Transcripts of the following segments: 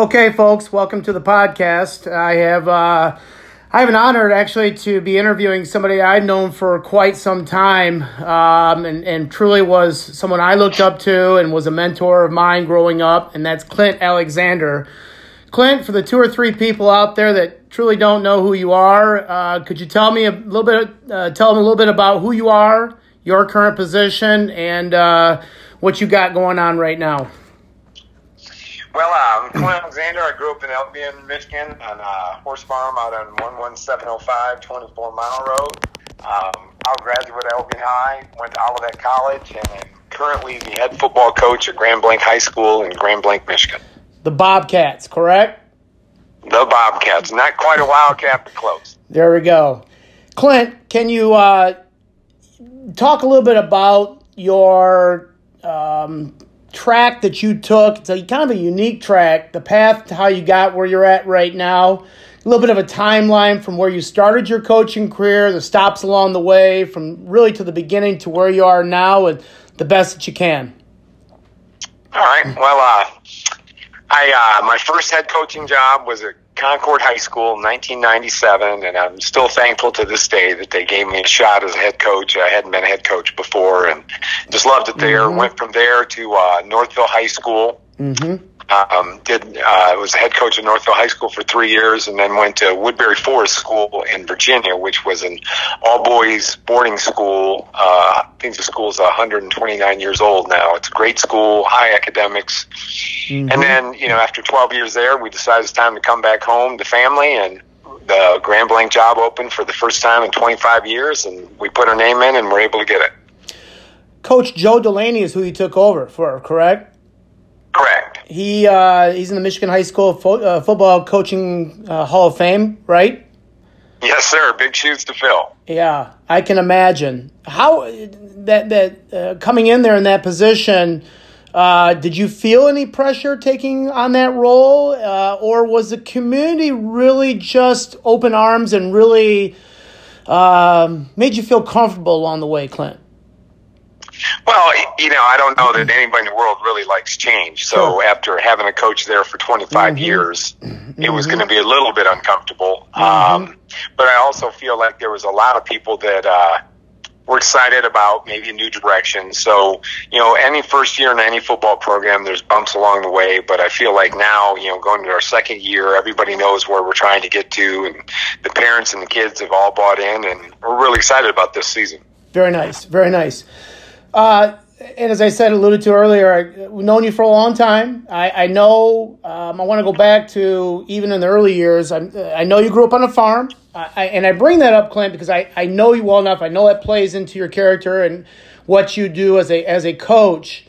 Okay, folks, welcome to the podcast. I have uh, I have an honor actually to be interviewing somebody I've known for quite some time, um, and and truly was someone I looked up to and was a mentor of mine growing up, and that's Clint Alexander. Clint, for the two or three people out there that truly don't know who you are, uh, could you tell me a little bit, uh, tell them a little bit about who you are, your current position, and uh, what you got going on right now? Well, uh, I'm Clint Alexander. I grew up in Albion, Michigan, on a horse farm out on 11705 24 Mile Road. Um, I graduate Albion High, went to Olivet College, and I'm currently the head football coach at Grand Blanc High School in Grand Blanc, Michigan. The Bobcats, correct? The Bobcats. Not quite a wildcat, but close. There we go. Clint, can you uh, talk a little bit about your um, track that you took. It's a kind of a unique track, the path to how you got where you're at right now. A little bit of a timeline from where you started your coaching career, the stops along the way, from really to the beginning to where you are now, and the best that you can. All right. Well, uh, I uh, my first head coaching job was at Concord High School in 1997, and I'm still thankful to this day that they gave me a shot as a head coach. I hadn't been a head coach before, and just loved it there. Mm-hmm. Went from there to uh, Northville High School. Mm-hmm. Um, did uh, was head coach at Northville High School for three years, and then went to Woodberry Forest School in Virginia, which was an all boys boarding school. Uh, I think the school is 129 years old now. It's a great school, high academics. Mm-hmm. And then you know, after 12 years there, we decided it's time to come back home to family, and the Grand Blanc job opened for the first time in 25 years, and we put our name in, and we're able to get it. Coach Joe Delaney is who you took over for, correct? Correct. He uh, he's in the Michigan High School fo- uh, Football Coaching uh, Hall of Fame, right? Yes, sir. Big shoes to fill. Yeah, I can imagine how that that uh, coming in there in that position. Uh, did you feel any pressure taking on that role, uh, or was the community really just open arms and really um, made you feel comfortable along the way, Clint? Well, you know, I don't know that anybody in the world really likes change. So after having a coach there for 25 mm-hmm. years, mm-hmm. it was going to be a little bit uncomfortable. Mm-hmm. Um, but I also feel like there was a lot of people that, uh, were excited about maybe a new direction. So, you know, any first year in any football program, there's bumps along the way, but I feel like now, you know, going to our second year, everybody knows where we're trying to get to and the parents and the kids have all bought in and we're really excited about this season. Very nice. Very nice. Uh, and as I said, alluded to earlier, I've known you for a long time. I, I know. Um, I want to go back to even in the early years. I'm, i know you grew up on a farm, I, and I bring that up, Clint, because I, I know you well enough. I know that plays into your character and what you do as a as a coach.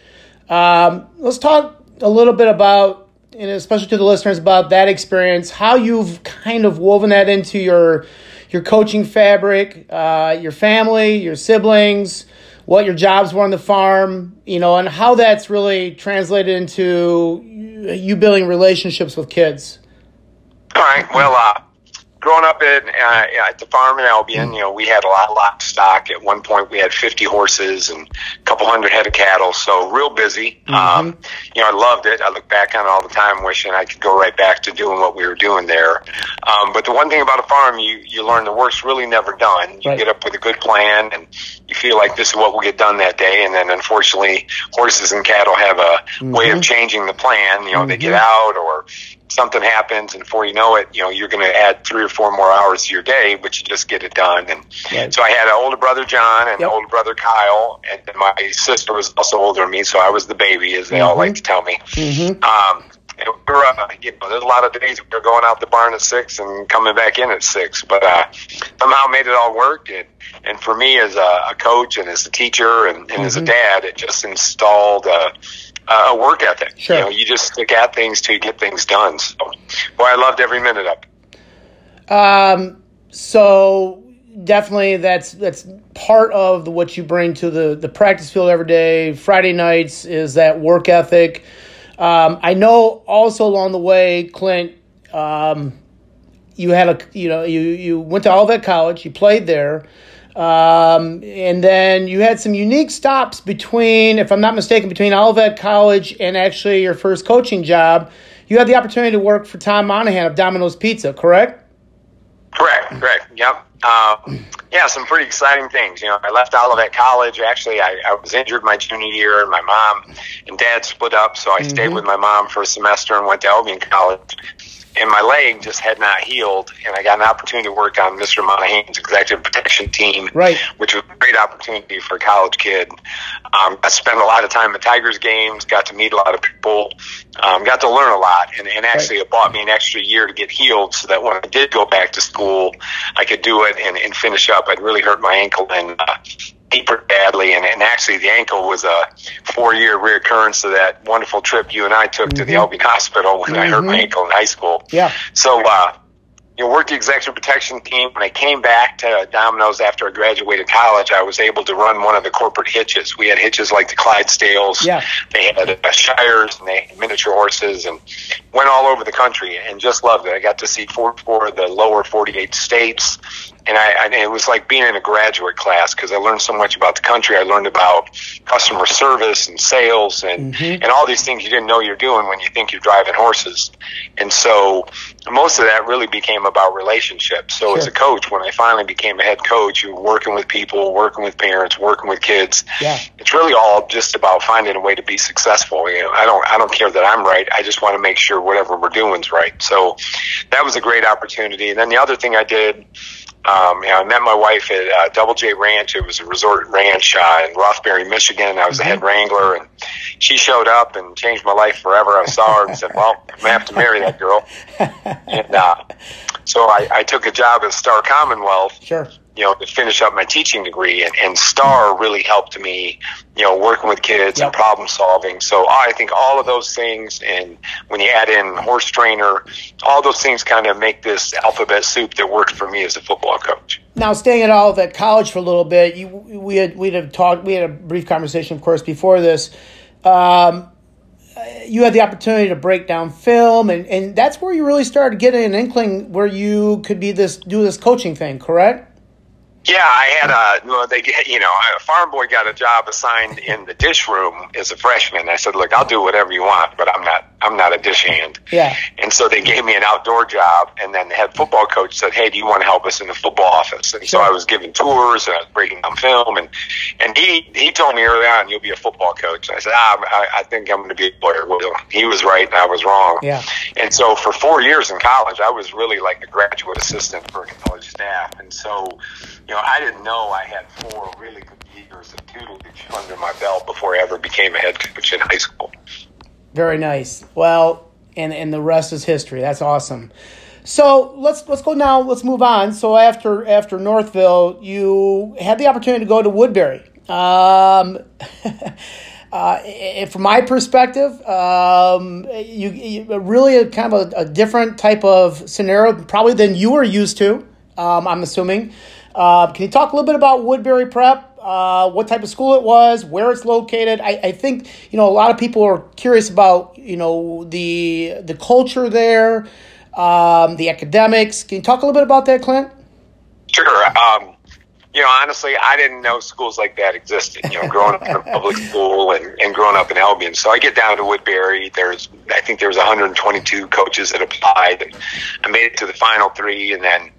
Um, let's talk a little bit about, and especially to the listeners, about that experience. How you've kind of woven that into your your coaching fabric, uh, your family, your siblings what your jobs were on the farm, you know, and how that's really translated into you building relationships with kids. All right. Well, uh, growing up at, uh, at the farm in Albion, you know, we had a lot, of stock. At one point, we had 50 horses and a couple hundred head of cattle, so real busy. Mm-hmm. Um, you know, I loved it. I look back on it all the time, wishing I could go right back to doing what we were doing there. Um, but the one thing about a farm, you you learn the work's really never done. You right. get up with a good plan, and you feel like this is what will get done that day. And then, unfortunately, horses and cattle have a mm-hmm. way of mm-hmm. changing the plan. You know, mm-hmm. they get out or something happens, and before you know it, you know you're going to add three or four more hours to your day, but you just get it done. And right. so I had an older brother John and yep. an older brother Kyle, and my sister was also older than me, so I was the baby, as they mm-hmm. all like to tell me. Mm-hmm. Um, we were, uh, you know, there's a lot of days we were going out the barn at six and coming back in at six, but uh, somehow made it all work. And, and for me, as a, a coach and as a teacher and, and mm-hmm. as a mm-hmm. dad, it just installed. Uh, a work ethic. Sure. You know, you just stick at things to get things done. So, boy, I loved every minute of it. Um, so definitely that's that's part of the, what you bring to the the practice field every day. Friday nights is that work ethic. Um, I know also along the way, Clint, um, you had a you know you you went to Olivet College, you played there. Um, and then you had some unique stops between, if I'm not mistaken, between Olivet College and actually your first coaching job. you had the opportunity to work for Tom Monaghan of Domino's Pizza, correct? Correct, correct. Yep. Um, yeah, some pretty exciting things. You know, I left Olivet College. Actually, I, I was injured my junior year, and my mom and dad split up, so I mm-hmm. stayed with my mom for a semester and went to Albion College and my leg just had not healed. And I got an opportunity to work on Mr. Monaghan's executive protection team, right. which was a great opportunity for a college kid. Um, I spent a lot of time at Tigers games, got to meet a lot of people, um, got to learn a lot, and, and actually right. it bought me an extra year to get healed so that when I did go back to school, I could do it and, and finish up. I'd really hurt my ankle and uh, pretty badly, and, and actually the ankle was a four-year reoccurrence of that wonderful trip you and I took mm-hmm. to the mm-hmm. Albion Hospital when mm-hmm. I hurt my mm-hmm. ankle in high school. Yeah. So, uh, you know, worked the executive protection team. When I came back to Domino's after I graduated college, I was able to run one of the corporate hitches. We had hitches like the Clydesdales. Yeah. They had uh, Shires and they had miniature horses and went all over the country and just loved it. I got to see four, four of the lower 48 states and I, I, it was like being in a graduate class because I learned so much about the country. I learned about customer service and sales and mm-hmm. and all these things you didn't know you're doing when you think you're driving horses. And so most of that really became about relationships. So sure. as a coach, when I finally became a head coach, you're working with people, working with parents, working with kids. Yeah. It's really all just about finding a way to be successful. You know, I don't I don't care that I'm right. I just want to make sure whatever we're doing is right. So that was a great opportunity. And then the other thing I did um, you know, I met my wife at uh, Double J Ranch. It was a resort ranch uh, in Rothbury, Michigan. I was the head mm-hmm. wrangler, and she showed up and changed my life forever. I saw her and said, "Well, I'm gonna have to marry that girl." and uh, so I, I took a job at Star Commonwealth. Sure you know, to finish up my teaching degree. And, and STAR really helped me, you know, working with kids yep. and problem solving. So I think all of those things, and when you add in horse trainer, all those things kind of make this alphabet soup that worked for me as a football coach. Now, staying at Olivet College for a little bit, you, we had we had talked, we had a brief conversation, of course, before this. Um, you had the opportunity to break down film, and, and that's where you really started getting an inkling where you could be this do this coaching thing, correct? Yeah, I had a well, they you know a farm boy got a job assigned in the dish room as a freshman. I said, look, I'll do whatever you want, but I'm not I'm not a dish hand. Yeah. And so they gave me an outdoor job, and then the head football coach said, hey, do you want to help us in the football office? And sure. so I was giving tours and I was breaking down film, and and he he told me early on, you'll be a football coach. And I said, ah, I, I think I'm going to be a lawyer. Well, he was right, and I was wrong. Yeah. And so for four years in college, I was really like a graduate assistant for college staff, and so you know, I didn't know I had four really good years of tutelage under my belt before I ever became a head coach in high school. Very nice. Well, and and the rest is history. That's awesome. So let's let's go now. Let's move on. So after after Northville, you had the opportunity to go to Woodberry. Um, uh, from my perspective, um, you, you, really a kind of a, a, different type of scenario, probably than you were used to. Um, I'm assuming. Uh, can you talk a little bit about Woodberry Prep? Uh, what type of school it was, where it's located? I, I think you know a lot of people are curious about you know the the culture there, um, the academics. Can you talk a little bit about that, Clint? Sure. Um, you know, honestly, I didn't know schools like that existed. You know, growing up in a public school and, and growing up in Albion. So I get down to Woodberry. There's, I think there was 122 coaches that applied. I made it to the final three, and then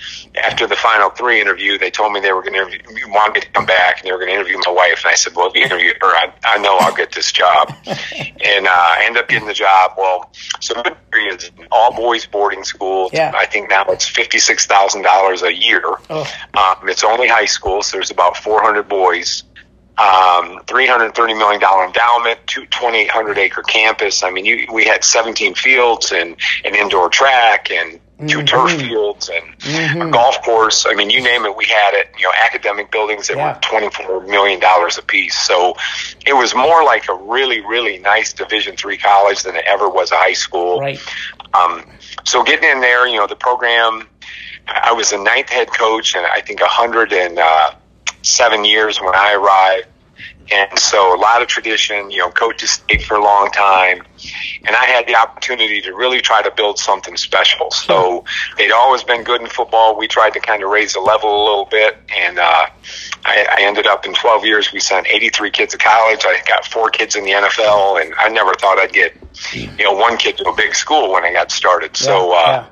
after the final three interview, they told me they were going to want me to come back and they were going to interview my wife. And I said, "Well, if you interview her, I, I know I'll get this job." and uh, I end up getting the job. Well, so Woodberry is an all boys boarding school. Yeah. I think now it's fifty six thousand dollars a year. Oh. Um, it's only high school schools. There's about 400 boys, um, 330 million dollar endowment, 2,800 acre campus. I mean, you, we had 17 fields and an indoor track and 2 mm-hmm. turf fields and mm-hmm. a golf course. I mean, you name it, we had it. You know, academic buildings that yeah. were 24 million dollars a piece. So it was more like a really, really nice Division three college than it ever was a high school. Right. Um, so getting in there, you know, the program I was a ninth head coach, and I think a hundred and uh, seven years when I arrived. And so a lot of tradition, you know, coaches stayed for a long time. And I had the opportunity to really try to build something special. So they'd always been good in football. We tried to kind of raise the level a little bit. And uh, I, I ended up in 12 years, we sent 83 kids to college. I got four kids in the NFL. And I never thought I'd get you know one kid to a big school when I got started. So. Uh,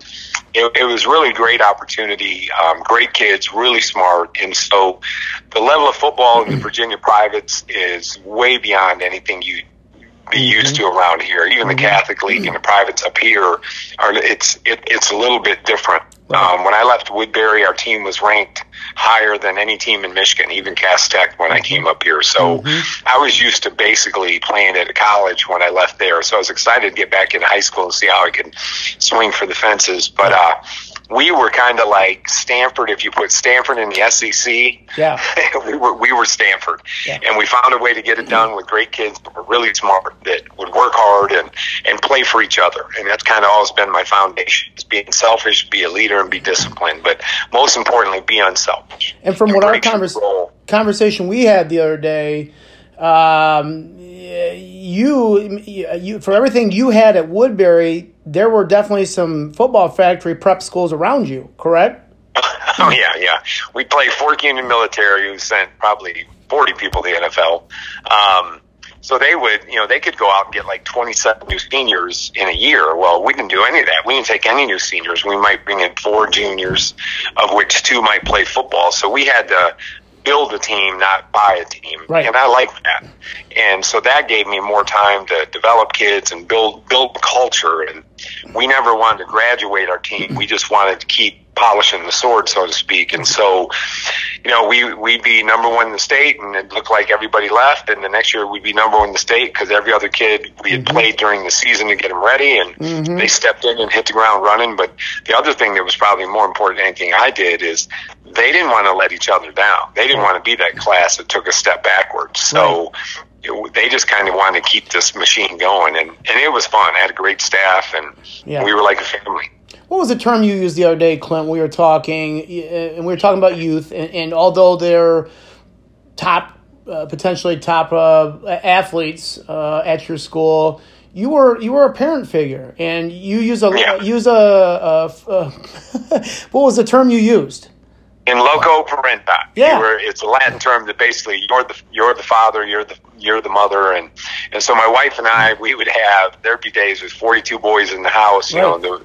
it, it, was really great opportunity. Um, great kids, really smart, and so the level of football in the Virginia privates is way beyond anything you be mm-hmm. used to around here. Even the mm-hmm. Catholic League and the privates up here are it's it, it's a little bit different. Um, when I left Woodberry, our team was ranked higher than any team in Michigan, even Cass Tech when I mm-hmm. came up here. So mm-hmm. I was used to basically playing at a college when I left there. So I was excited to get back into high school and see how I could swing for the fences. But uh, we were kind of like Stanford. If you put Stanford in the SEC, yeah, we were we were Stanford, yeah. and we found a way to get it done with great kids that were really smart, that would work hard and and play for each other. And that's kind of always been my foundation: is being selfish, be a leader, and be disciplined. But most importantly, be unselfish. And from what our convers- conversation we had the other day. Um, you, you, for everything you had at Woodberry, there were definitely some football factory prep schools around you, correct? Oh yeah, yeah. We played Fork Union Military, who sent probably forty people to the NFL. Um, so they would, you know, they could go out and get like 27 new seniors in a year. Well, we didn't do any of that. We didn't take any new seniors. We might bring in four juniors, of which two might play football. So we had to build a team, not buy a team. Right. And I like that. And so that gave me more time to develop kids and build build culture. And we never wanted to graduate our team. We just wanted to keep polishing the sword, so to speak. And so, you know, we we'd be number one in the state, and it looked like everybody left. And the next year we'd be number one in the state because every other kid we had mm-hmm. played during the season to get them ready, and mm-hmm. they stepped in and hit the ground running. But the other thing that was probably more important than anything I did is they didn't want to let each other down. They didn't want to be that class that took a step backwards. So. Right they just kind of wanted to keep this machine going, and, and it was fun. I had a great staff, and yeah. we were like a family what was the term you used the other day, Clint? We were talking, and we were talking about youth, and, and although they're top, uh, potentially top uh, athletes uh, at your school, you were you were a parent figure, and you use a yeah. use a, a, a what was the term you used? In loco parentis. Yeah, were, it's a Latin term that basically you're the you're the father, you're the you're the mother and and so my wife and I we would have there'd be days with 42 boys in the house you right. know the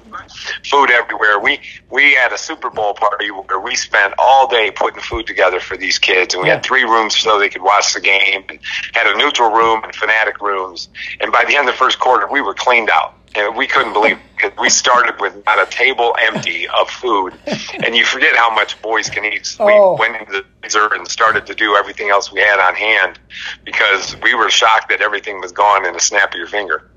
food everywhere we we had a Super Bowl party where we spent all day putting food together for these kids and we yeah. had three rooms so they could watch the game and had a neutral room and fanatic rooms and by the end of the first quarter we were cleaned out and we couldn't believe because we started with not a table empty of food, and you forget how much boys can eat. Oh. We went into the freezer and started to do everything else we had on hand because we were shocked that everything was gone in a snap of your finger.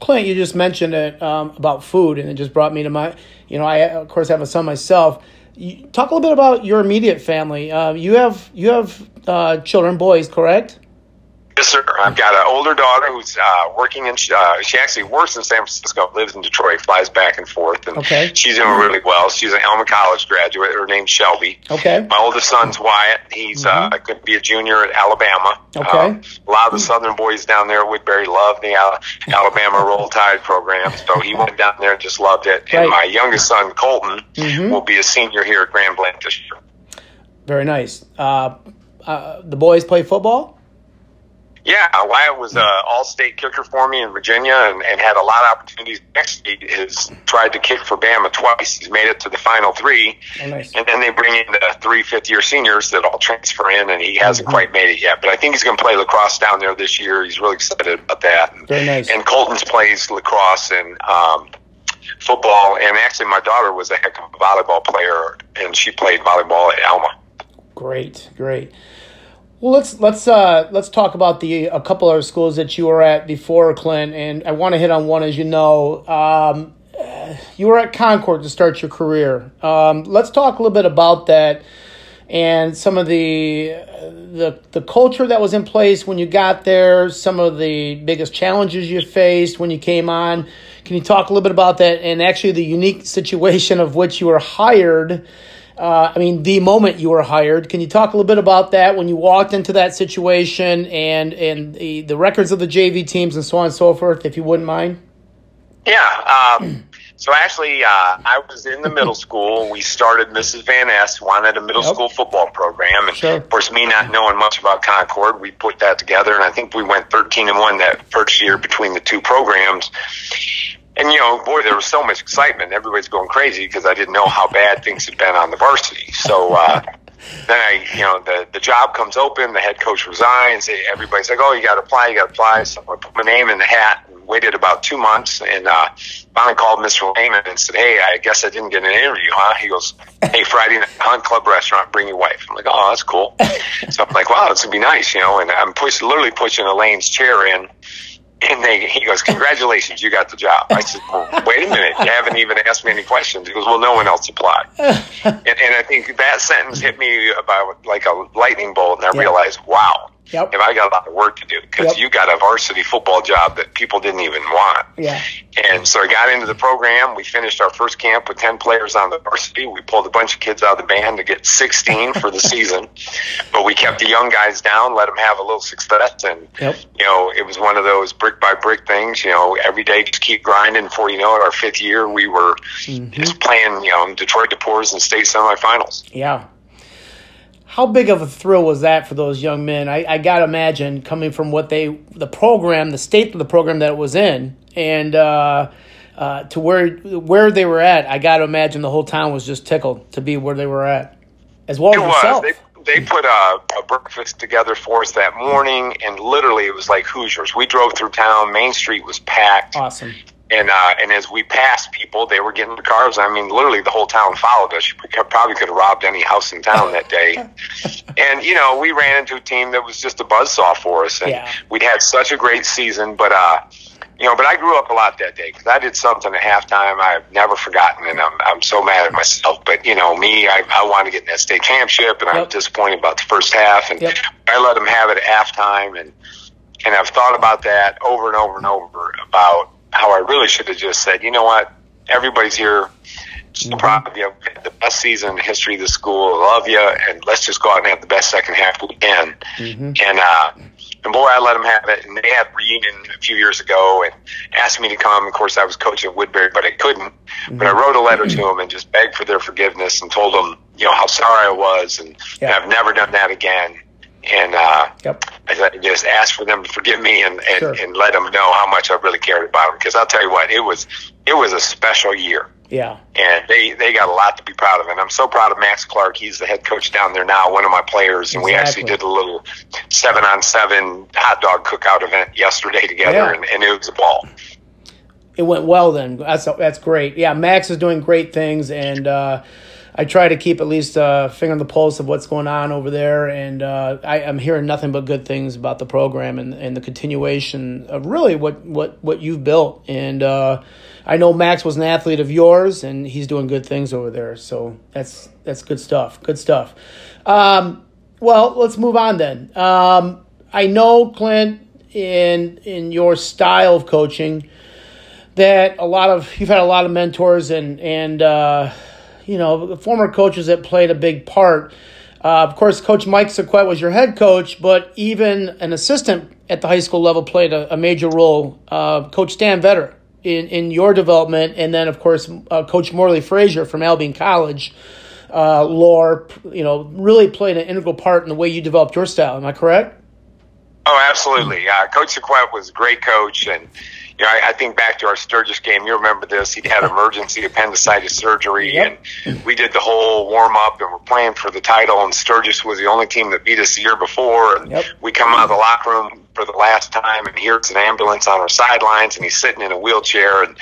Clint, you just mentioned it um, about food, and it just brought me to my. You know, I of course have a son myself. You, talk a little bit about your immediate family. Uh, you have you have uh, children, boys, correct? Yes, sir. I've got an older daughter who's uh, working in. Uh, she actually works in San Francisco, lives in Detroit, flies back and forth, and okay. she's doing really well. She's an Alma College graduate. Her name's Shelby. Okay. My oldest son's Wyatt. He's uh, mm-hmm. uh, going to be a junior at Alabama. Okay. Um, a lot of the Southern boys down there at Woodberry love the Al- Alabama Roll Tide program, so he went down there and just loved it. And my youngest son Colton mm-hmm. will be a senior here at Grand Blanc this year. Very nice. Uh, uh, the boys play football. Yeah, Wyatt was an all-state kicker for me in Virginia, and, and had a lot of opportunities. Actually, has tried to kick for Bama twice. He's made it to the final three, oh, nice. and then they bring in the three fifth-year seniors that all transfer in, and he hasn't mm-hmm. quite made it yet. But I think he's going to play lacrosse down there this year. He's really excited about that. Very nice. And Colton's plays lacrosse and um, football, and actually, my daughter was a heck of a volleyball player, and she played volleyball at Alma. Great, great. Well, let's let's uh, let's talk about the a couple of schools that you were at before, Clint, and I want to hit on one. As you know, um, you were at Concord to start your career. Um, let's talk a little bit about that and some of the the the culture that was in place when you got there. Some of the biggest challenges you faced when you came on. Can you talk a little bit about that and actually the unique situation of which you were hired? Uh, I mean, the moment you were hired, can you talk a little bit about that when you walked into that situation and and the, the records of the JV teams and so on and so forth, if you wouldn't mind? Yeah. Um, So actually, uh, I was in the middle school. We started. Mrs. Van Ness wanted a middle Yep. school football program, and Sure. of course, me not knowing much about Concord, we put that together, and I think we went thirteen and one that first year between the two programs. And you know, boy, there was so much excitement. Everybody's going crazy because I didn't know how bad things had been on the varsity. So uh, then I, you know, the the job comes open. The head coach resigns. Everybody's like, "Oh, you got to apply. You got to apply." So I put my name in the hat. and Waited about two months, and uh, finally called Mr. Lehman and said, "Hey, I guess I didn't get an interview, huh?" He goes, "Hey, Friday night Hunt Club restaurant, bring your wife." I'm like, "Oh, that's cool." so I'm like, "Wow, this would be nice," you know. And I'm push, literally pushing Elaine's chair in, and they, he goes, "Congratulations, you got the job." I said, well, "Wait a minute, you haven't even asked me any questions." He goes, "Well, no one else applied," and, and I think that sentence hit me about like a lightning bolt, and I Yeah. realized, "Wow." Yep. If I got a lot of work to do because Yep. you got a varsity football job that people didn't even want. Yeah. And so I got into the program. We finished our first camp with 10 players on the varsity. We pulled a bunch of kids out of the band to get 16 for the season. But we kept the young guys down, let them have a little success. And, Yep. you know, it was one of those brick by brick things, you know, every day just keep grinding. Before you know it, our fifth year, we were mm-hmm. just playing, you know, Detroit DePorres in state semifinals. Yeah. How big of a thrill was that for those young men? I, I gotta imagine coming from what they, the program, the state of the program that it was in, and uh, uh, to where where they were at. I gotta imagine the whole town was just tickled to be where they were at, as well as was. yourself. They, they put a, a breakfast together for us that morning, and literally it was like Hoosiers. We drove through town. Main Street was packed. awesome. And uh, and as we passed people, they were getting the cars. I mean, literally the whole town followed us. You could- probably could have robbed any house in town that day. and you know, we ran into a team that was just a buzzsaw for us, and Yeah. we'd had such a great season. But uh, you know, but I grew up a lot that day because I did something at halftime I've never forgotten, and I'm I'm so mad at myself. But you know, me, I I wanted to get in that state championship, and I Yep. was disappointed about the first half, and Yep. I let them have it at halftime, and and I've thought about that over and over and over about how I really should have just said, you know what, everybody's here. Mm-hmm. Of you. The best season in the history of the school. I love you, and let's just go out and have the best second half we can. Mm-hmm. And uh, and boy, I let them have it. And they had reunion a few years ago and asked me to come. Of course, I was coaching at Woodberry, but I couldn't. But I mm-hmm. wrote a letter to them and just begged for their forgiveness and told them, you know, how sorry I was, and, Yeah. and I've never done that again. And uh, Yep. I just ask for them to forgive me and, and, Sure. and let them know how much I really cared about them. Because I'll tell you what, it was it was a special year, Yeah. and they they got a lot to be proud of. And I'm so proud of Max Clark. He's the head coach down there now, one of my players, and we actually did a little seven on seven hot dog cookout event yesterday together, Yeah. and, and it was a ball. it went well then. That's that's great. Yeah, Max is doing great things, and uh, I try to keep at least a finger on the pulse of what's going on over there. And uh, I, I'm hearing nothing but good things about the program and, and the continuation of really what what what you've built. And uh, I know Max was an athlete of yours, and he's doing good things over there. So that's that's good stuff. Good stuff. Um, well, let's move on then. Um, I know Clint in in your style of coaching that a lot of you've had a lot of mentors and and uh, you know the former coaches that played a big part. Uh, of course, Coach Mike Sequet was your head coach, but even an assistant at the high school level played a, a major role. Uh, coach Stan Vetter in in your development, and then of course uh, Coach Morley Fraser from Albion College. Uh, Lore, you know, really played an integral part in the way you developed your style. Am I correct? Oh, absolutely. Coach Sequet was a great coach, and you know, I, I think back to our Sturgis game. You remember this? He had emergency appendicitis surgery, Yep. and we did the whole warm up, and we're playing for the title. And Sturgis was the only team that beat us the year before. And Yep. we come out of the locker room for the last time, and here's an ambulance on our sidelines, and he's sitting in a wheelchair, and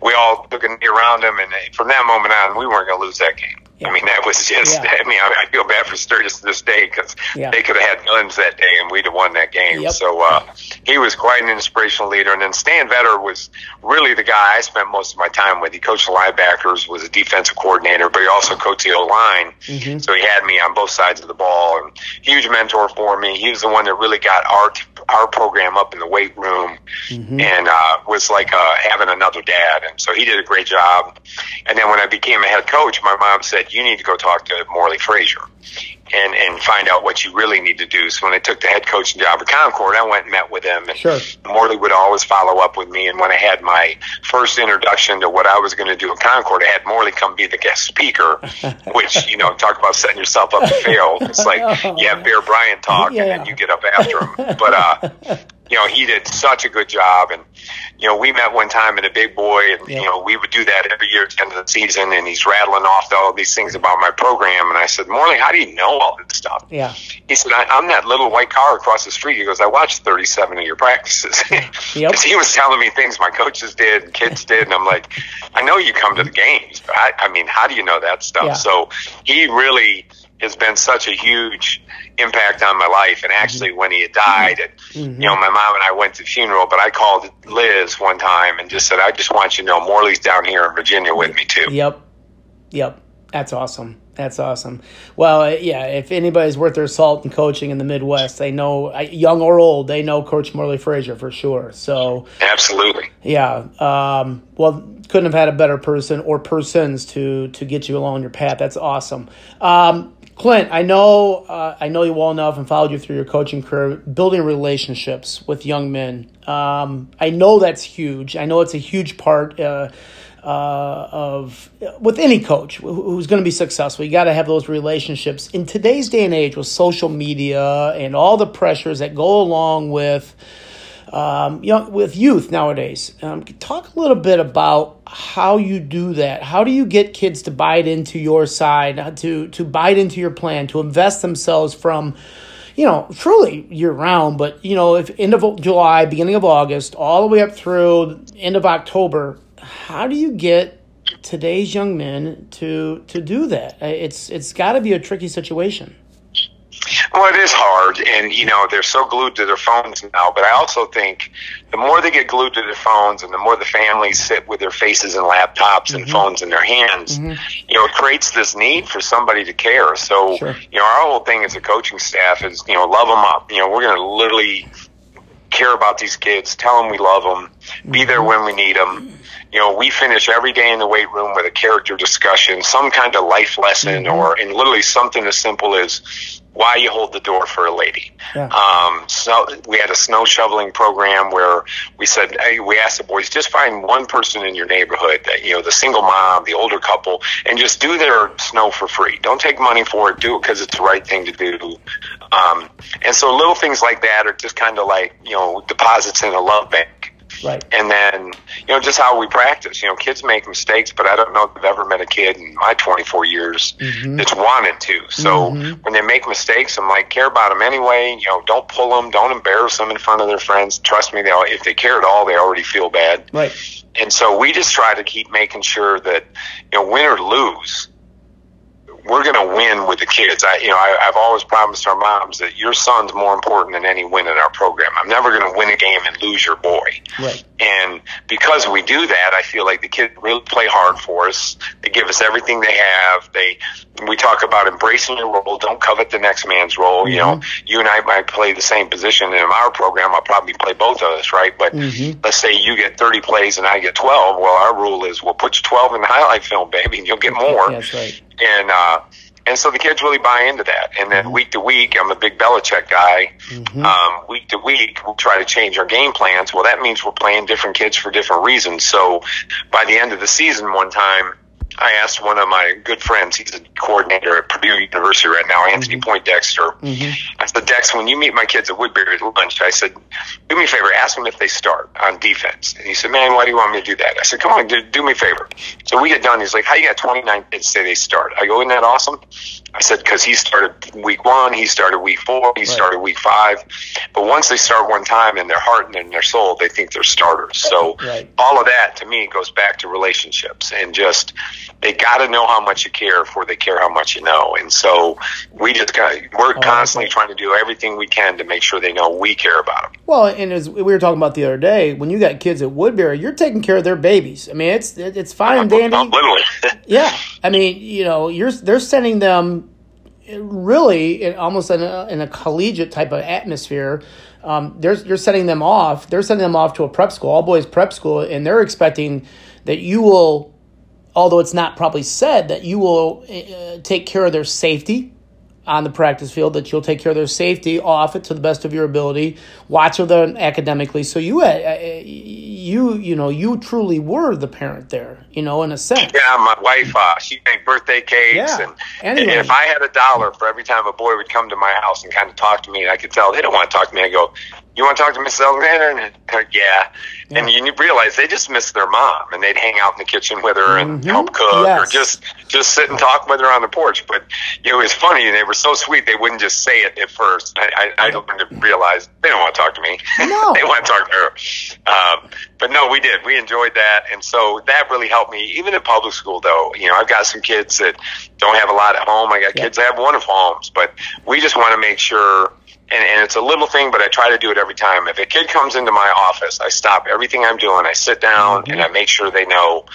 we all took a knee around him. And from that moment on, we weren't going to lose that game. Yeah. I mean, that was just. Yeah. I mean, I, I feel bad for Sturgis to this day because Yeah. they could have had guns that day, and we'd have won that game. Yep. So uh, he was quite an inspirational leader. And then Stan Vetter was really the guy I spent most of my time with. He coached the linebackers, was a defensive coordinator, but he also coached the O line. Mm-hmm. So he had me on both sides of the ball, and huge mentor for me. He was the one that really got our our program up in the weight room, Mm-hmm. and uh, was like uh, having another dad. And so he did a great job. And then when I became a head coach, my mom said, you need to go talk to Morley Fraser and, and find out what you really need to do. So when I took the head coaching job at Concord, I went and met with him. And Sure. Morley would always follow up with me. And when I had my first introduction to what I was going to do at Concord, I had Morley come be the guest speaker, which, you know, talk about setting yourself up to fail. It's like you have Bear Bryant talk Yeah. and then you get up after him. But, uh, you know, he did such a good job. And, you know, we met one time in a big boy and, Yeah. you know, we would do that every year at the end of the season. And he's rattling off all these things about my program. And I said, Morley, how do you know all this stuff? Yeah. He said, I, I'm that little white car across the street. He goes, I watched 37 of your practices. Yep. 'Cause he was telling me things my coaches did and kids did. And I'm like, I know you come to the games, but I, I mean, how do you know that stuff? Yeah. So he really has been such a huge impact on my life. And actually, when he had died, it, Mm-hmm. you know, my mom and I went to the funeral, but I called Liz one time and just said, I just want you to know Morley's down here in Virginia with me too. Yep. Yep. That's awesome. That's awesome. Well, uh, yeah, if anybody's worth their salt in coaching in the Midwest, they know, young or old, they know Coach Morley Fraser for sure. So, Absolutely. yeah. Um, well, couldn't have had a better person or persons to to get you along your path. That's awesome. Um, Clint, I know uh, I know you well enough and followed you through your coaching career, building relationships with young men. Um, I know that's huge. I know it's a huge part. Uh, uh, of with any coach who's going to be successful, you got to have those relationships. In today's day and age, with social media and all the pressures that go along with um, you know, with youth nowadays. Um, talk a little bit about how you do that. How do you get kids to bite into your side, uh, to to bite into your plan, to invest themselves from, you know, truly year round, but you know, if end of July, beginning of August, all the way up through end of October. How do you get today's young men to to do that? Uh, It's it's got to be a tricky situation. Well, it is hard, and you know they're so glued to their phones now. But I also think the more they get glued to their phones, and the more the families sit with their faces and laptops and mm-hmm. phones in their hands, mm-hmm. you know, it creates this need for somebody to care. So, Sure. you know, our whole thing as a coaching staff is, you know, love them up. You know, we're going to literally care about these kids, tell them we love them, be there mm-hmm. when we need them. You know, we finish every day in the weight room with a character discussion, some kind of life lesson, or and literally something as simple as why you hold the door for a lady. Yeah. Um, so we had a snow shoveling program where we said, hey, we asked the boys, just find one person in your neighborhood that, you know, the single mom, the older couple, and just do their snow for free. Don't take money for it. Do it because it's the right thing to do. Um, and so little things like that are just kind of like, you know, deposits in a love bank. Right. And then, you know, just how we practice. You know, kids make mistakes, but I don't know if I've ever met a kid in my 24 years mm-hmm. that's wanted to. So mm-hmm. when they make mistakes, I'm like, care about them anyway. You know, don't pull them, don't embarrass them in front of their friends. Trust me, they will if they care at all, they already feel bad. Right. And so we just try to keep making sure that, you know, win or lose, we're going to win with the kids. I, you know, I, I've always promised our moms that your son's more important than any win in our program. I'm never going to win a game and lose your boy. Right. And because we do that, I feel like the kids really play hard for us. They give us everything they have. They, we talk about embracing your role. Don't covet the next man's role. You know, mm-hmm. you and I might play the same position in our program. I'll probably play both of us, right? But mm-hmm. let's say you get 30 plays and I get 12. Well, our rule is we'll put you 12 in the highlight film, baby, and you'll get more That's right. And uh, and so the kids really buy into that. And then week to week, I'm a big Belichick guy. Um, week to week, we'll try to change our game plans. Well, that means we're playing different kids for different reasons. So by the end of the season, one time. I asked one of my good friends, he's a coordinator at Purdue University right now, Anthony mm-hmm. Poindexter. Mm-hmm. I said, Dex, when you meet my kids at Woodberry at lunch, I said, do me a favor, ask them if they start on defense. And he said, man, why do you want me to do that? I said, come on, do, do me a favor. So we get done. He's like, how you got 29 kids say they start? I go, isn't that awesome? I said, because he started week one, he started week four, he started week five. But once they start one time in their heart and in their soul, they think they're starters. So Right. all of that to me goes back to relationships and just they got to know how much you care before they care how much you know. And so we just got we're constantly trying to do everything we can to make sure they know we care about them. Well, and as we were talking about the other day, when you got kids at Woodberry, you're taking care of their babies. I mean, it's it's fine and dandy. Literally. Yeah, I mean, you know, you're they're sending them really in, almost in a, in a collegiate type of atmosphere. Um, they're you're sending them off. They're sending them off to a prep school, all boys prep school, and they're expecting that you will although it's not probably said, that you will uh, take care of their safety on the practice field, that you'll take care of their safety off it to the best of your ability, watch them academically. So you, uh, you, you know, you truly were the parent there, you know, in a sense. Yeah, my wife, uh, she made birthday cakes, Yeah, and, anyway. and if I had a dollar for every time a boy would come to my house and kind of talk to me, and I could tell they don't want to talk to me, I go, "You want to talk to Miss Alexander?" And like, yeah. And you realize they just miss their mom, and they'd hang out in the kitchen with her and help cook, or just just sit and talk with her on the porch. But you know, it was funny. And they were so sweet; they wouldn't just say it at first. I, I, I learned to realize they don't want to talk to me. No. they want to talk to her. Um, but no, we did. We enjoyed that, and so that really helped me. Even in public school, though, you know, I've got some kids that don't have a lot at home. I got Yeah. kids that have wonderful homes, but we just want to make sure. And, and it's a little thing, but I try to do it every time. If a kid comes into my office, I stop everything I'm doing. I sit down and I make sure they know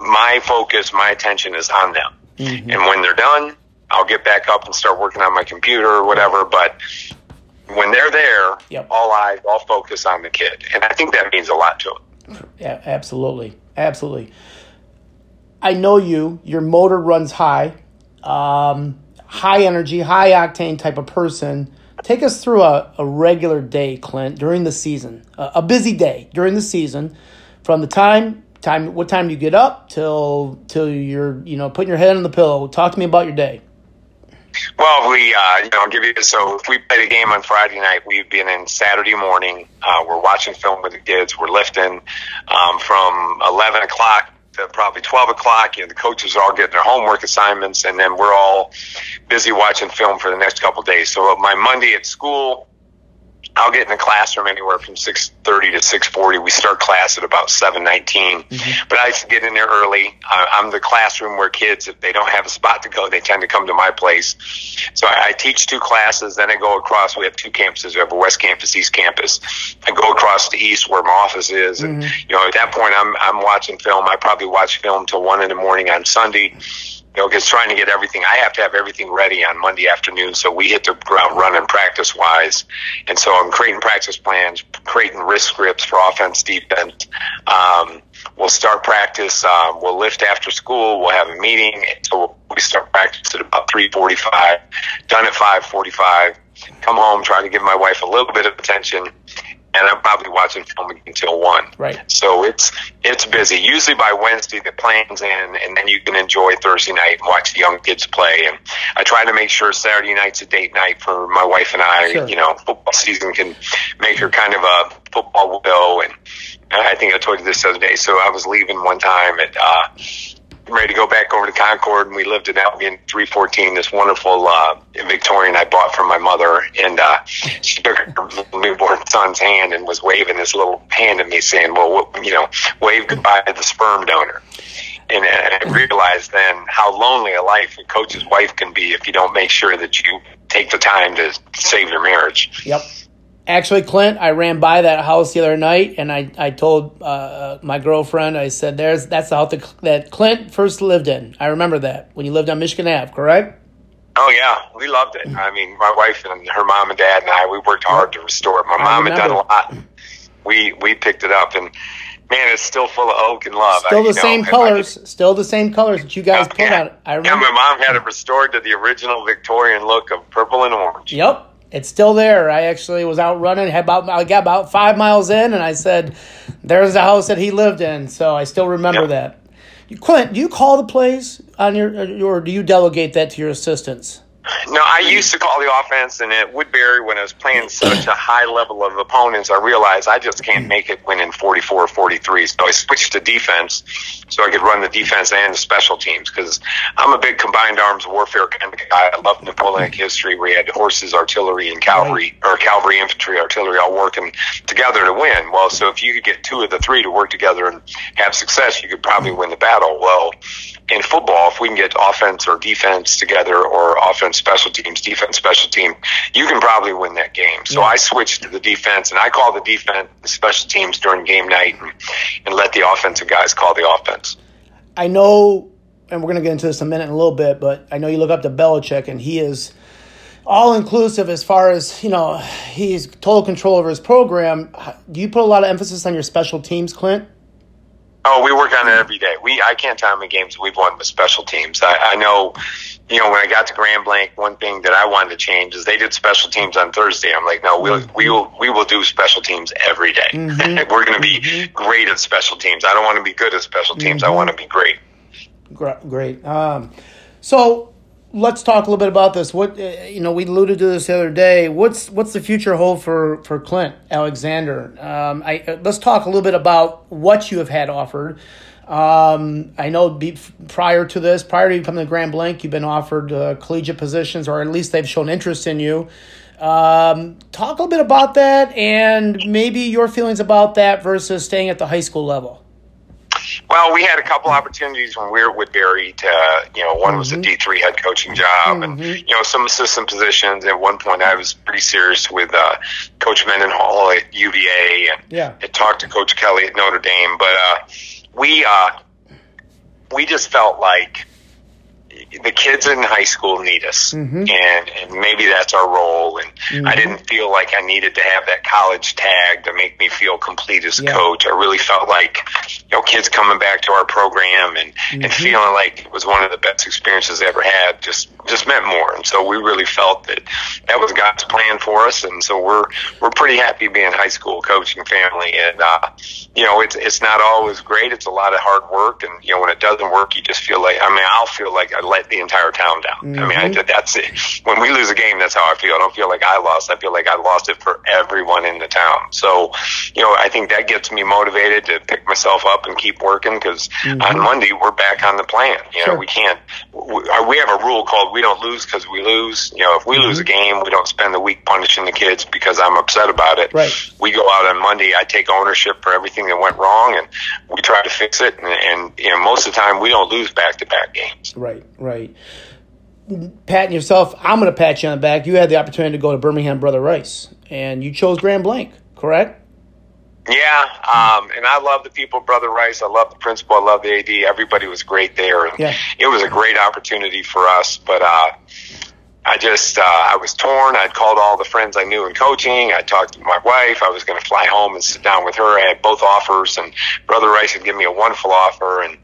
my focus, my attention is on them. Mm-hmm. And when they're done, I'll get back up and start working on my computer or whatever. But when they're there, Yep. all eyes, all focus on the kid. And I think that means a lot to them. Yeah, absolutely, absolutely. I know you. Your motor runs high, um, high energy, high octane type of person. Take us through a, a regular day, Clint, during the season. A, a busy day during the season, from the time time what time you get up till till you're you know putting your head on the pillow. Talk to me about your day. Well, we, uh, you know, I'll give you, so if we play the game on Friday night, we've been in Saturday morning. Uh, we're watching film with the kids. We're lifting, um, from 11 o'clock Uh, probably 12 o'clock. You know, the coaches are all getting their homework assignments and then we're all busy watching film for the next couple of days. So my Monday at school, I'll get in the classroom anywhere from six thirty to six forty. We start class at about seven mm-hmm. but I used to get in there early. I'm the classroom where kids, if they don't have a spot to go, they tend to come to my place. So I, I teach two classes. Then I go across. We have two campuses. We have a West Campus, East Campus. I go across the East where my office is, and mm-hmm. you know at that point I'm I'm watching film. I probably watch film till one in the morning on Sunday you know, because trying to get everything, I have to have everything ready on Monday afternoon. So we hit the ground running practice wise. And so I'm creating practice plans, creating risk scripts for offense, defense. Um, we'll start practice. Um, we'll lift after school. We'll have a meeting. So we start practice at about 345, done at 545, come home, trying to give my wife a little bit of attention. And I'm probably watching film until one. Right. So it's it's busy. Usually by Wednesday the plan's in, and then you can enjoy Thursday night and watch the young kids play. And I try to make sure Saturday night's a date night for my wife and I. Sure. You know, football season can make her kind of a football widow. And I think I told you this the other day. So I was leaving one time at. Uh, ready to go back over to Concord, and we lived in Albion 314, this wonderful uh, Victorian I bought from my mother. And uh, she took her newborn son's hand and was waving this little hand at me, saying, Well, you know, wave goodbye to the sperm donor. And I realized then how lonely a life a coach's wife can be if you don't make sure that you take the time to save your marriage. Yep. Actually, Clint, I ran by that house the other night, and I, I told uh, my girlfriend, I said, "There's that's the house that, that Clint first lived in." I remember that when you lived on Michigan Ave, correct? Oh yeah, we loved it. I mean, my wife and her mom and dad and I, we worked hard to restore it. My I mom had done a lot. We we picked it up, and man, it's still full of oak and love. Still I- the know, same I colors, still the same colors that you guys could- put on it. I yeah, remember. my mom had it restored to the original Victorian look of purple and orange. Yep, it's still there. I actually was out running. About I got about five miles in, and I said, "There's the house that he lived in." So I still remember Yep. that. Clint, do you call the plays on your, or do you delegate that to your assistants? No, I used to call the offense, and at Woodberry, when I was playing such a high level of opponents, I realized I just can't make it winning 44 or 43. So I switched to defense so I could run the defense and the special teams because I'm a big combined arms warfare kind of guy. I love Napoleonic history where you had horses, artillery, and cavalry, or cavalry, infantry, artillery all working together to win. Well, so if you could get two of the three to work together and have success, you could probably win the battle. Well, in football, if we can get offense or defense together, or offense special teams, defense special team, you can probably win that game. So Yeah. I switched to the defense, and I call the defense the special teams during game night, and, and let the offensive guys call the offense. I know, and we're going to get into this in a minute in a little bit, but I know you look up to Belichick, and he is all inclusive as far as, you know, he's total control over his program. Do you put a lot of emphasis on your special teams, Clint? Oh, we work on it every day. We I can't tell how many games we've won with special teams. I, I know, you know, when I got to Grand Blanc, one thing that I wanted to change is they did special teams on Thursday. I'm like, no, we'll Mm-hmm. we will we will do special teams every day. We're going to be Mm-hmm. great at special teams. I don't want to be good at special teams. I want to be great. Great. Um, so let's talk a little bit about this. What uh, you know, we alluded to this the other day. What's what's the future hold for for Clint Alexander? Um, I uh, let's talk a little bit about what you have had offered. Um, I know be, prior to this, prior to becoming the Grand Blanc, you've been offered uh, collegiate positions, or at least they've shown interest in you. Um, talk a little bit about that, and maybe your feelings about that versus staying at the high school level. Well, we had a couple opportunities when we were with Barry to, you know, one was a Mm-hmm. D three head coaching job, and you know some assistant positions. At one point, I was pretty serious with uh, Coach Mendenhall at UVA, and Yeah. had talked to Coach Kelly at Notre Dame. But uh, we uh, we just felt like the kids in high school need us, Mm-hmm. and, and maybe that's our role. And I didn't feel like I needed to have that college tag to make me feel complete as a Yeah. coach. I really felt like you know kids coming back to our program and Mm-hmm. and feeling like it was one of the best experiences I ever had just just meant more. And so we really felt that that was God's plan for us. And so we're we're pretty happy being high school coaching family. And uh, you know it's it's not always great. It's a lot of hard work. And you know when it doesn't work, you just feel like I mean I'll feel like I let the entire town down. I mean I, that's it. When we lose a game, that's how I feel. I don't feel like I lost. I feel like I lost it for everyone in the town. So you know I think that gets me motivated to pick myself up and keep working because on Monday we're back on the plan. You know Sure. we can't. We, we have a rule called we don't lose because we lose. You know if we lose a mm-hmm. game, we don't spend the week punishing the kids because I'm upset about it. Right. We go out on Monday. I take ownership for everything that went wrong, and we try to fix it. And, and you know most of the time we don't lose back to back games. Right, right. Patting yourself, I'm going to pat you on the back. You had the opportunity to go to Birmingham Brother Rice, and you chose Grand Blanc, correct? Yeah, um, and I love the people, Brother Rice. I love the principal. I love the AD. Everybody was great there. Yeah. It was a great opportunity for us, but uh, I just uh, I was torn. I'd called all the friends I knew in coaching. I talked to my wife. I was going to fly home and sit down with her. I had both offers, and Brother Rice had given me a wonderful offer. And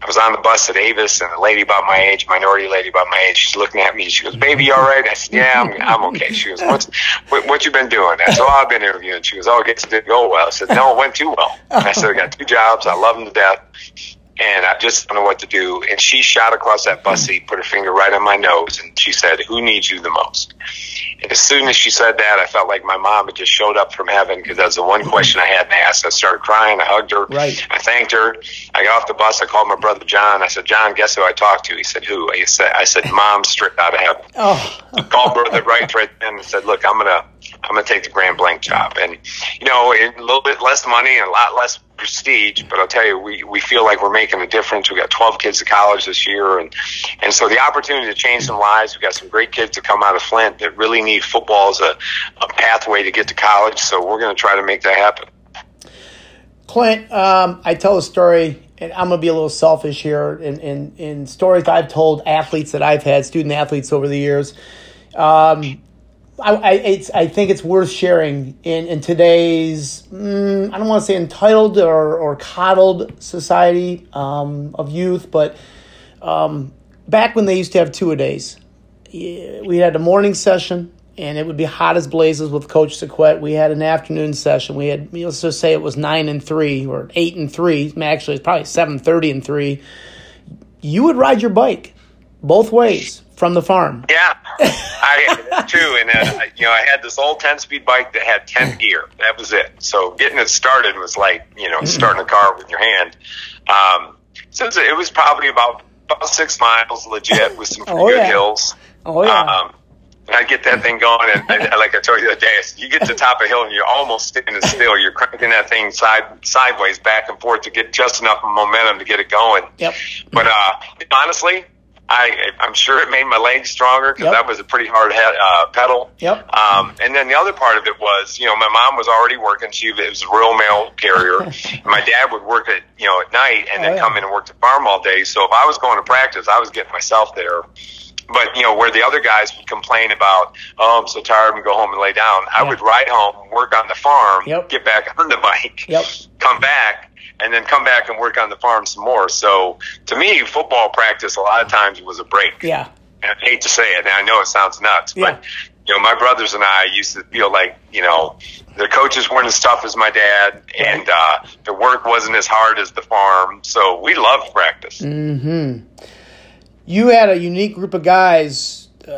I was on the bus at Avis, and a lady about my age, minority lady about my age, she's looking at me. She goes, "Baby, you all right?" I said, "Yeah, I'm, I'm okay." She goes, "What's what, what you been doing?" I said, "Oh, I've been interviewing." She goes, "Oh, it didn't go well." I said, "No, it went too well." I said, "I got two jobs. I love them to death." And I just don't know what to do. And she shot across that bus seat, put her finger right on my nose, and she said, "Who needs you the most?" And as soon as she said that, I felt like my mom had just showed up from heaven because that's the one question I hadn't asked. I started crying. I hugged her. Right. I thanked her. I got off the bus. I called my brother John. I said, "John, guess who I talked to?" He said, "Who?" I said, "I said, Mom, stripped out of heaven." Oh, called brother right right then and said, "Look, I'm gonna I'm gonna take the Grand Blanc job." And you know, a little bit less money and a lot less prestige, but I'll tell you, we we feel like we're making a difference. We got 12 kids to college this year, and and so the opportunity to change some lives. We got some great kids to come out of Flint that really need football as a, a pathway to get to college. So we're gonna try to make that happen. Clint, um, I tell a story, and I'm going to be a little selfish here in, in, in stories I've told athletes that I've had, student athletes over the years. Um, I, I, I think it's worth sharing in, in today's, mm, I don't want to say entitled or, or coddled society um, of youth, but um, back when they used to have two a days, we had a morning session and it would be hot as blazes with Coach Sequet. We had an afternoon session. We had let's just say it was nine and three or eight and three. Actually, it's probably seven thirty and three. You would ride your bike both ways from the farm. Yeah, I too, and uh, you know, I had this old ten-speed bike that had ten gear. That was it. So getting it started was like you know starting a car with your hand. Um, since it was probably about about six miles legit with some pretty Oh, good yeah. hills. Oh yeah, Um, and I get that thing going, and, and like I told you the other day, you get to the top of a hill and you're almost standing still. You're cranking that thing side sideways, back and forth to get just enough momentum to get it going. yep. But uh, honestly, I I'm sure it made my legs stronger because Yep. that was a pretty hard head, uh, pedal. Yep. Um, and then the other part of it was, you know, my mom was already working. She was a rural mail carrier. my dad would work at you know at night and Oh, then yeah. come in and work the farm all day. So if I was going to practice, I was getting myself there. but you know where the other guys would complain about, oh, I'm so tired, and go home and lay down. I would ride home, work on the farm, Yep. get back on the bike, Yep. come back, and then come back and work on the farm some more. So to me, football practice a lot of times was a break. Yeah. And I hate to say it, and I know it sounds nuts, Yeah. but you know, my brothers and I used to feel like you know the coaches weren't as tough as my dad, and uh, the work wasn't as hard as the farm. So we loved practice. Mm-hmm. You had a unique group of guys. Uh,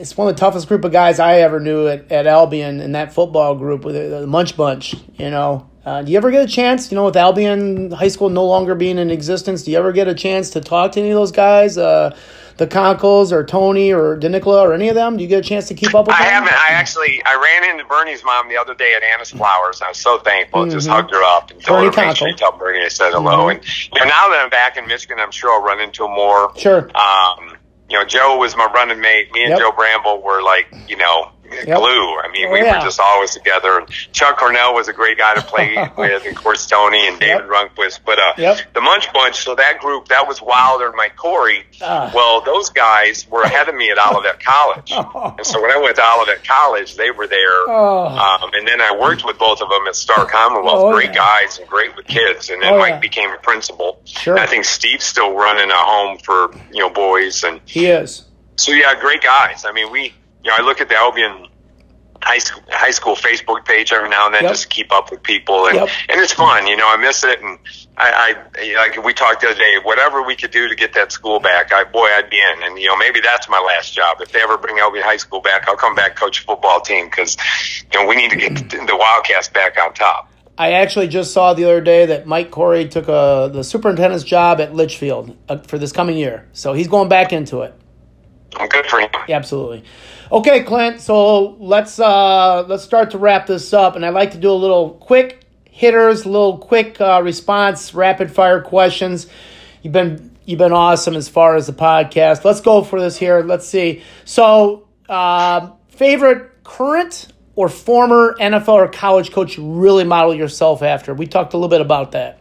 it's one of the toughest group of guys I ever knew at, at Albion in that football group with the, the Munch Bunch. You know, uh, do you ever get a chance? You know, with Albion High School no longer being in existence, do you ever get a chance to talk to any of those guys? Uh, the Conkles or Tony or DeNicola or any of them? Do you get a chance to keep up with I them? haven't. I actually I ran into Bernie's mom the other day at Anna's Flowers. I was so thankful. Just Mhm. hugged her up and told Bernie her make sure you tell Bernie I said hello. Mhm. And you know, now that I'm back in Michigan, I'm sure I'll run into him more. Sure. Um, you know, Joe was my running mate. Me and Yep. Joe Bramble were like, you know, glue. I mean, Oh, we yeah. were just always together. And Chuck Cornell was a great guy to play with, and of course Tony and David Yep. Runquist. But uh, Yep. the Munch Bunch, so that group, that was Wilder and Mike Corey. Ah. Well, those guys were ahead of me at Olivet College. And so when I went to Olivet College, they were there. Oh. Um, and then I worked with both of them at Star Commonwealth. Oh, great yeah. guys and great with kids. And then Oh, Mike yeah. became a principal. Sure. And I think Steve's still running a home for, you know, boys. And he is. so, yeah, great guys. I mean, we, you know, I look at the Albion high school, high school Facebook page every now and then Yep. just to keep up with people. And, Yep. and it's fun. You know, I miss it. And I, I, like we talked the other day, whatever we could do to get that school back, I, boy, I'd be in. And, you know, maybe that's my last job. If they ever bring Albion High School back, I'll come back, coach a football team because, you know, we need to get the Wildcats back on top. I actually just saw the other day that Mike Corey took a, the superintendent's job at Litchfield uh, for this coming year. So he's going back into it. I'm Good for him. Yeah, absolutely. Okay, Clint. So let's uh, let's start to wrap this up, and I'd like to do a little quick hitters, little quick uh, response, rapid fire questions. You've been you've been awesome as far as the podcast. Let's go for this here. Let's see. So, uh, favorite current or former NFL or college coach you really model yourself after? We talked a little bit about that.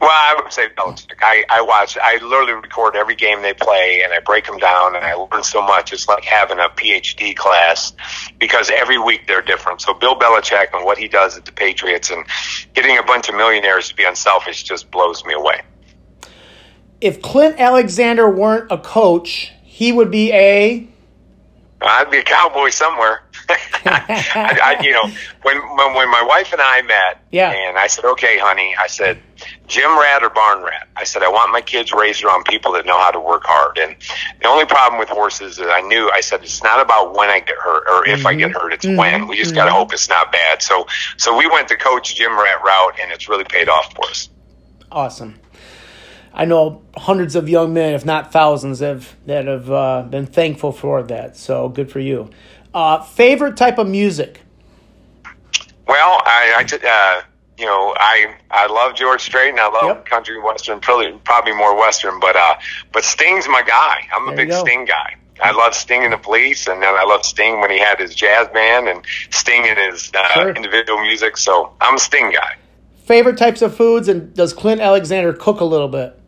Well, I would say Belichick. I, I watch, I literally record every game they play and I break them down and I learn so much. It's like having a PhD class because every week they're different. So Bill Belichick and what he does at the Patriots and getting a bunch of millionaires to be unselfish just blows me away. If Clint Alexander weren't a coach, he would be a I'd be a cowboy somewhere. I, I, you know, when, when when my wife and I met, Yeah. and I said, "Okay, honey," I said, "Gym rat or barn rat?" I said, "I want my kids raised around people that know how to work hard." And the only problem with horses is I knew I said it's not about when I get hurt or if I get hurt; it's when. We just got to hope it's not bad. So, so we went the coach gym rat route, and it's really paid off for us. Awesome. I know hundreds of young men, if not thousands, have that have uh, been thankful for that. So good for you. Uh, favorite type of music? Well, I, I uh, you know, I I love George Strait and I love Yep. country western, probably probably more western, but uh, but Sting's my guy. I'm a There you big. Sting guy. I love Sting and the Police, and then I love Sting when he had his jazz band and Sting in his uh, Sure. individual music. So I'm a Sting guy. Favorite types of foods? And does Clint Alexander cook a little bit?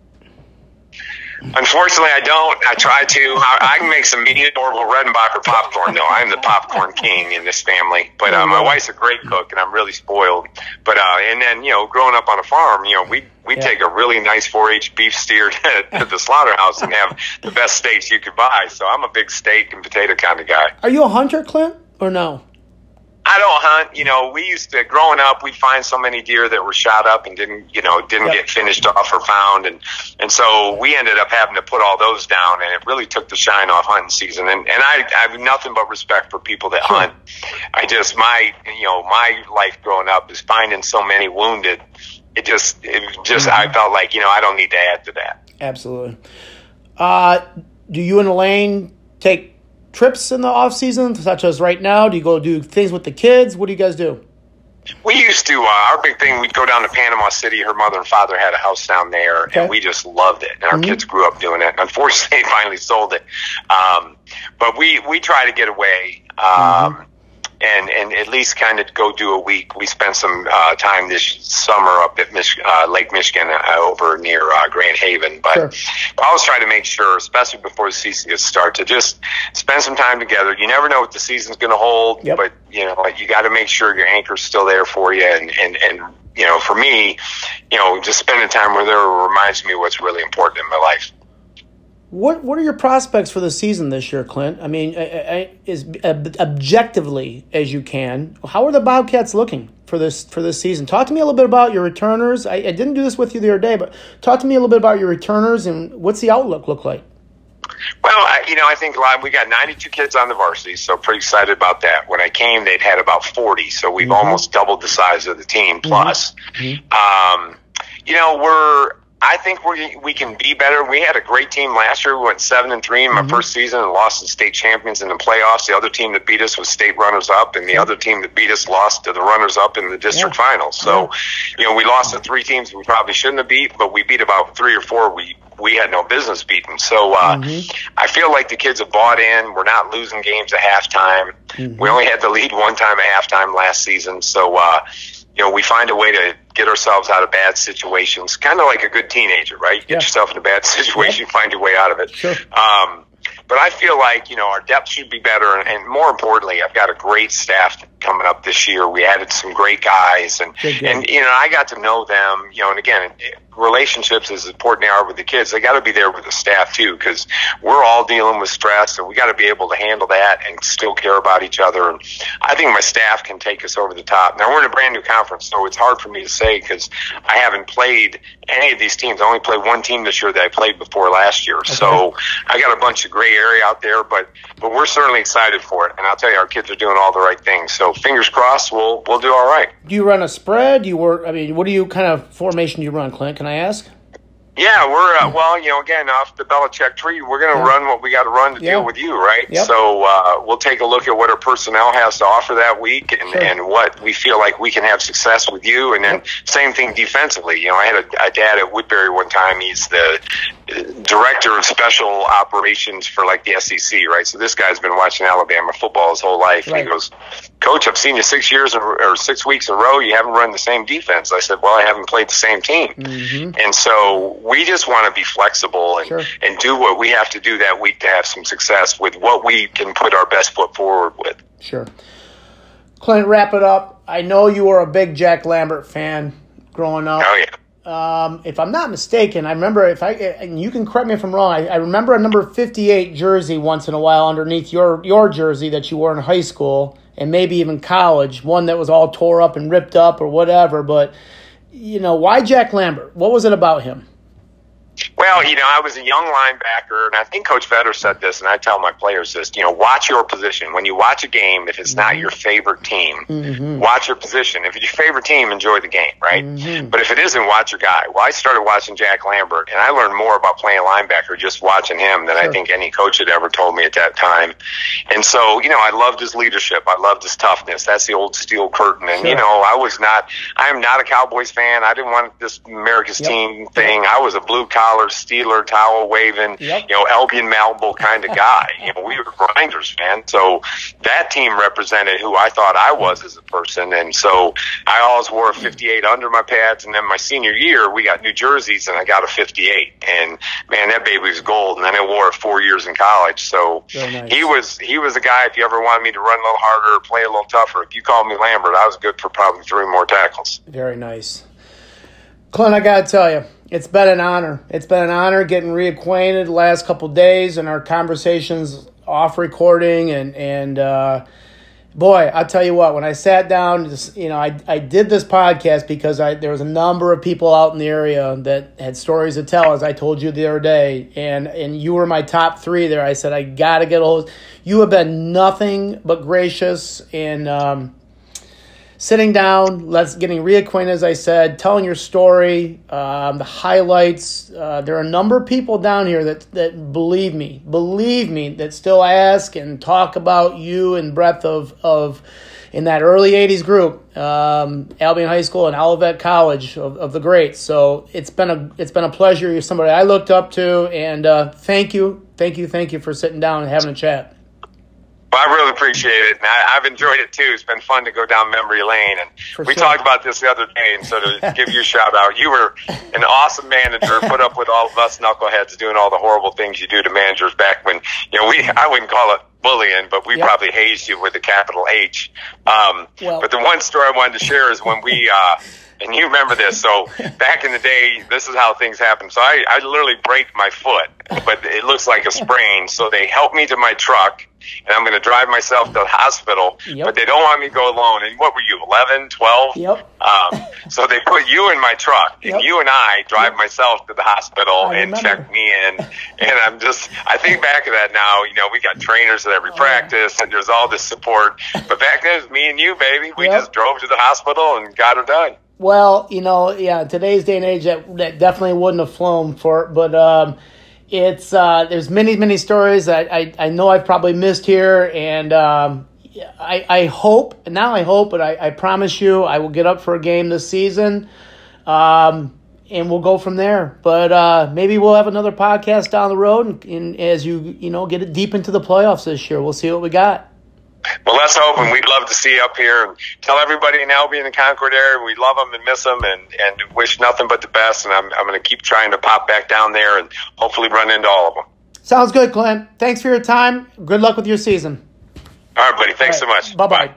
Unfortunately, I don't. I try to. I, I can make some medium Orville Redenbacher popcorn, though. I'm the popcorn king in this family. But uh, my wife's a great cook, and I'm really spoiled. But uh, and then you know, growing up on a farm, you know, we we Yeah. take a really nice 4-H beef steer to, to the slaughterhouse and have the best steaks you could buy. So I'm a big steak and potato kind of guy. Are you a hunter, Clint, or no? I don't hunt. You know, we used to growing up. We'd find so many deer that were shot up and didn't, you know, didn't Yep. get finished off or found, and and so we ended up having to put all those down, and it really took the shine off hunting season. And and I, I have nothing but respect for people that Sure. hunt. I just my, you know, my life growing up is finding so many wounded. It just, it just, Mm-hmm. I felt like you know, I don't need to add to that. Absolutely. Uh, do you and Elaine take trips in the off season, such as right now? Do you go do things with the kids? What do you guys do? We used to, uh, our big thing, we'd go down to Panama City. Her mother and father had a house down there, Okay. and we just loved it. And our Mhm. kids grew up doing it. Unfortunately, they finally sold it. Um, but we, we try to get away. Um, and and at least kind of go do a week. We spent some uh, time this summer up at Mich- uh, Lake Michigan uh, over near uh, Grand Haven, but Sure. I always try to make sure, especially before the season gets started, to just spend some time together. You never know what the season's going to hold, Yep. but you know you got to make sure your anchor's still there for you, and and and you know for me, you know just spending time with her reminds me what's really important in my life. What What are your prospects for the season this year, Clint? I mean, I, I, is ob- objectively as you can. How are the Bobcats looking for this for this season? Talk to me a little bit about your returners. I, I didn't do this with you the other day, but talk to me a little bit about your returners and what's the outlook look like. Well, I, you know, I think a lot, we got 92 kids on the varsity, so pretty excited about that. When I came, they'd had about 40, so we've mm-hmm. almost doubled the size of the team mm-hmm. plus. Mm-hmm. Um, you know, we're. I think we we can be better. We had a great team last year. We went seven and three in my first season and lost to state champions in the playoffs. The other team that beat us was state runners up, and the other team that beat us lost to the runners up in the district Yeah. finals. So, you know, we lost to three teams we probably shouldn't have beat, but we beat about three or four we we had no business beating. So uh, I feel like the kids have bought in. We're not losing games at halftime. We only had the lead one time at halftime last season. So uh, you know, we find a way to get ourselves out of bad situations, kind of like a good teenager, right? You get Yeah. yourself in a bad situation, you find your way out of it. Sure. Um, but I feel like you know our depth should be better, and, and more importantly, I've got a great staff coming up this year. We added some great guys, and and you know I got to know them. You know, and again, relationships as important they are with the kids, they got to be there with the staff too, because we're all dealing with stress, and we got to be able to handle that and still care about each other. And I think my staff can take us over the top. Now we're in a brand new conference, so it's hard for me to say because I haven't played any of these teams. I only played one team this year that I played before last year, so I got a bunch of gray area out there. But but we're certainly excited for it, and I'll tell you, our kids are doing all the right things. So fingers crossed, we'll we'll do all right. Do you run a spread? Do you work? I mean, what do you kind of formation do you run, Clint? Can I ask? Yeah, we're uh, well, you know, again off the Belichick tree, we're going to Yeah. run what we got to run to Yeah. deal with you, right? Yep. So uh, we'll take a look at what our personnel has to offer that week, and, Sure. and what we feel like we can have success with you, and then Yep. same thing defensively. You know, I had a, a dad at Woodberry one time. He's the director of special operations for like the SEC, right? So this guy's been watching Alabama football his whole life. And Right. he goes, Coach, I've seen you six years or six weeks in a row. You haven't run the same defense. I said, Well, I haven't played the same team. Mm-hmm. And so we just want to be flexible and, Sure. and do what we have to do that week to have some success with what we can put our best foot forward with. Sure. Clint, wrap it up. I know you were a big Jack Lambert fan growing up. Oh, yeah. Um, if I'm not mistaken, I remember if I and you can correct me if I'm wrong. I, I remember a number 58 jersey once in a while underneath your your jersey that you wore in high school and maybe even college. One that was all tore up and ripped up or whatever. But you know, why Jack Lambert? What was it about him? Well, you know, I was a young linebacker, and I think Coach Vetter said this, and I tell my players this. You know, watch your position when you watch a game. If it's not mm-hmm. your favorite team, mm-hmm. watch your position. If it's your favorite team, enjoy the game, right? Mm-hmm. But if it isn't, watch your guy. Well, I started watching Jack Lambert, and I learned more about playing linebacker just watching him than I think any coach had ever told me at that time. And so, you know, I loved his leadership. I loved his toughness. That's the old steel curtain. And you know, I was not. I am not a Cowboys fan. I didn't want this America's Yep. team thing. I was a blue collar Steeler towel waving, Yep. you know, Albion Malleable kind of guy. you know, we were grinders, man. So that team represented who I thought I was as a person, and so I always wore a 58 under my pads. And then my senior year, we got New Jerseys, and I got a 58, and man, that baby was gold. And then I wore it four years in college. So nice. he was he was a guy. If you ever wanted me to run a little harder or play a little tougher, if you called me Lambert, I was good for probably three more tackles. Very nice. Clint, I gotta tell you, it's been an honor. It's been an honor getting reacquainted the last couple days and our conversations off recording and and uh, boy, I'll tell you what. When I sat down, you know, I I did this podcast because I there was a number of people out in the area that had stories to tell, as I told you the other day, and and you were my top three there. I said I gotta get a hold. You have been nothing but gracious and. Um, sitting down, let's getting reacquainted, as I said, telling your story, um, the highlights. Uh, there are a number of people down here that that believe me, believe me, that still ask and talk about you and breadth of of in that early '80s group, um, Albion High School and Olivet College of, of the greats. So it's been a it's been a pleasure. You're somebody I looked up to, and uh, thank you, thank you, thank you for sitting down and having a chat. I really appreciate it, and I, have enjoyed it too. It's been fun to go down memory lane, and For we sure. talked about this the other day. And so to give you a shout out, you were an awesome manager. Put up with all of us knuckleheads doing all the horrible things you do to managers back when you know we. I wouldn't call it bullying, but we yep. probably hazed you with a capital H. Um, well, but the one story I wanted to share is when we. Uh, and you remember this. So back in the day, this is how things happen. So I, I literally break my foot, but it looks like a sprain. So they help me to my truck and I'm going to drive myself to the hospital, yep. but they don't want me to go alone. And what were you, 11, 12? Yep. Um, so they put you in my truck, and yep. you and I drive yep. myself to the hospital I and remember. check me in. And I'm just, I think back of that now, you know, we got trainers at every oh, practice, and there's all this support. But back then, it was me and you, baby. We just drove to the hospital and got her done. Well, you know, yeah, today's day and age, that, that definitely wouldn't have flown for but, um, it's uh, there's many many stories that I, I know I've probably missed here, and um, I I hope now I hope, but I, I promise you I will get up for a game this season, um, and we'll go from there. But uh, maybe we'll have another podcast down the road, and, and as you you know get it deep into the playoffs this year, we'll see what we got. Well, let's hope, and we'd love to see you up here. And tell everybody now be in the Concord area we love them and miss them, and and wish nothing but the best. And I'm I'm going to keep trying to pop back down there and hopefully run into all of them. Sounds good, Clint. Thanks for your time. Good luck with your season. All right, buddy. Thanks right. so much. Bye bye.